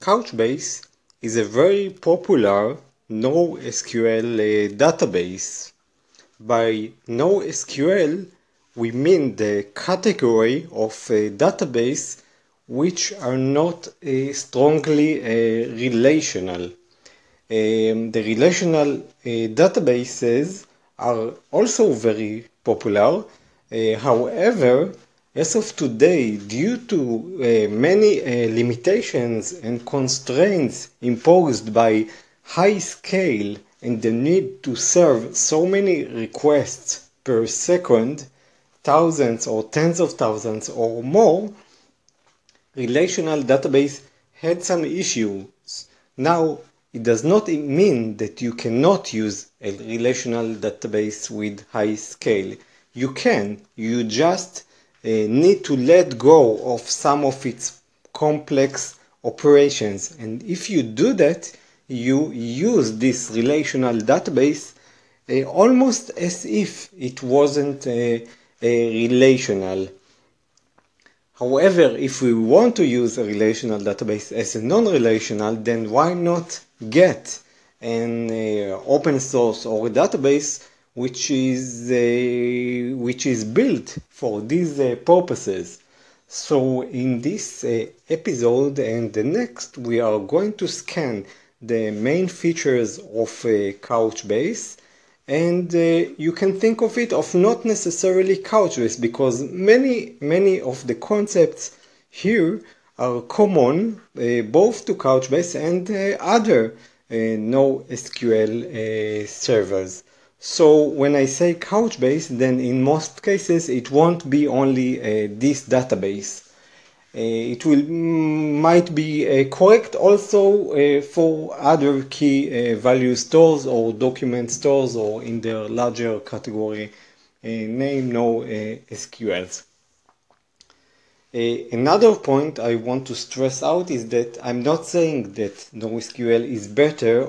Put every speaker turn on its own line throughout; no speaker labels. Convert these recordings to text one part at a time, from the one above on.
Couchbase is a very popular NoSQL uh, database. By NoSQL, we mean the category of a database which are not uh, strongly uh, relational. Um, the relational uh, databases are also very popular. Uh, however, as of today, due to uh, many uh, limitations and constraints imposed by high scale and the need to serve so many requests per second, thousands or tens of thousands or more, relational database had some issues. Now, it does not mean that you cannot use a relational database with high scale. You can, you just need to let go of some of its complex operations. And if you do that, you use this relational database uh, almost as if it wasn't a, a relational. However, if we want to use a relational database as a non-relational, then why not get an uh, open source or a database which is uh, which is built for these uh, purposes. So in this uh, episode and the next, we are going to scan the main features of Couchbase, and uh, you can think of it of not necessarily Couchbase because many many of the concepts here are common uh, both to Couchbase and uh, other NoSQL servers. So when I say Couchbase, then in most cases it won't be only uh, this database. Uh, it will mm, might be uh, correct also uh, for other key uh, value stores or document stores or in their larger category uh, name no SQLs. another point I want to stress out is that I'm not saying that NoSQL is better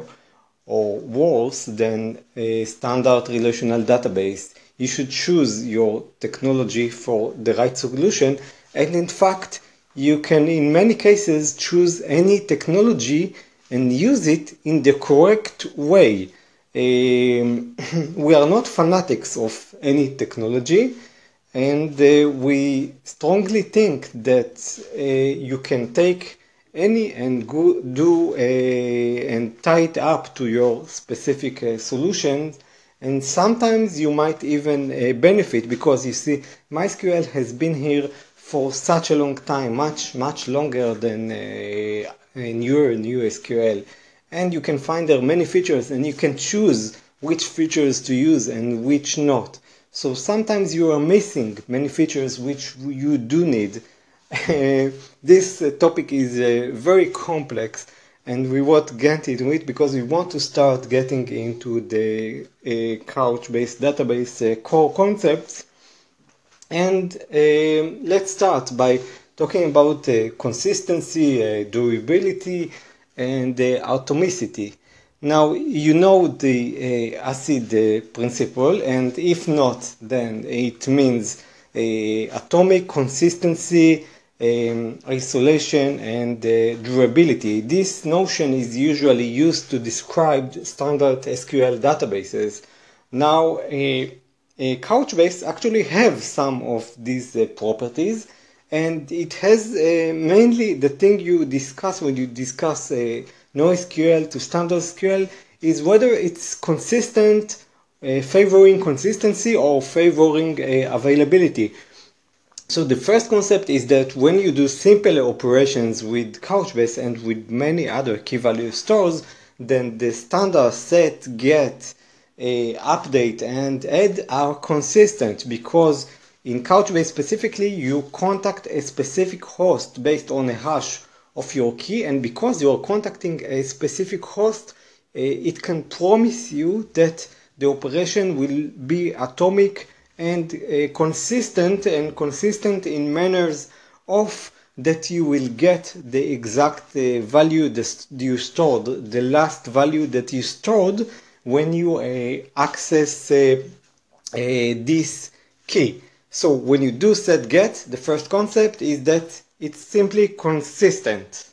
or worse than a standard relational database. You should choose your technology for the right solution and in fact you can in many cases choose any technology and use it in the correct way. Um, we are not fanatics of any technology and uh, we strongly think that uh, you can take any and go, do a, and tie it up to your specific uh, solution. And sometimes you might even uh, benefit because you see MySQL has been here for such a long time much much longer than uh, newer new SQL and you can find there many features and you can choose which features to use and which not. So sometimes you are missing many features which you do need this uh, topic is uh, very complex and we won't get into it because we want to start getting into the uh, Couchbase database uh, core concepts and um, let's start by talking about uh, consistency, durability and atomicity. Now you know the ACID principle and if not then it means atomic consistency um, isolation and uh, durability. This notion is usually used to describe standard SQL databases. Now, a, a Couchbase actually have some of these uh, properties and it has uh, mainly the thing you discuss when you discuss uh, NoSQL to standard SQL is whether it's consistent, uh, favoring consistency or favoring uh, availability. So the first concept is that when you do simple operations with Couchbase and with many other key value stores, then the standard set, get, uh, update and add are consistent because in Couchbase specifically you contact a specific host based on a hash of your key and because you're contacting a specific host uh, it can promise you that the operation will be atomic and uh, consistent and consistent in manners of that you will get the exact uh, value that you stored, the last value that you stored when you uh, access uh, uh, this key. So when you do set get, the first concept is that it's simply consistent.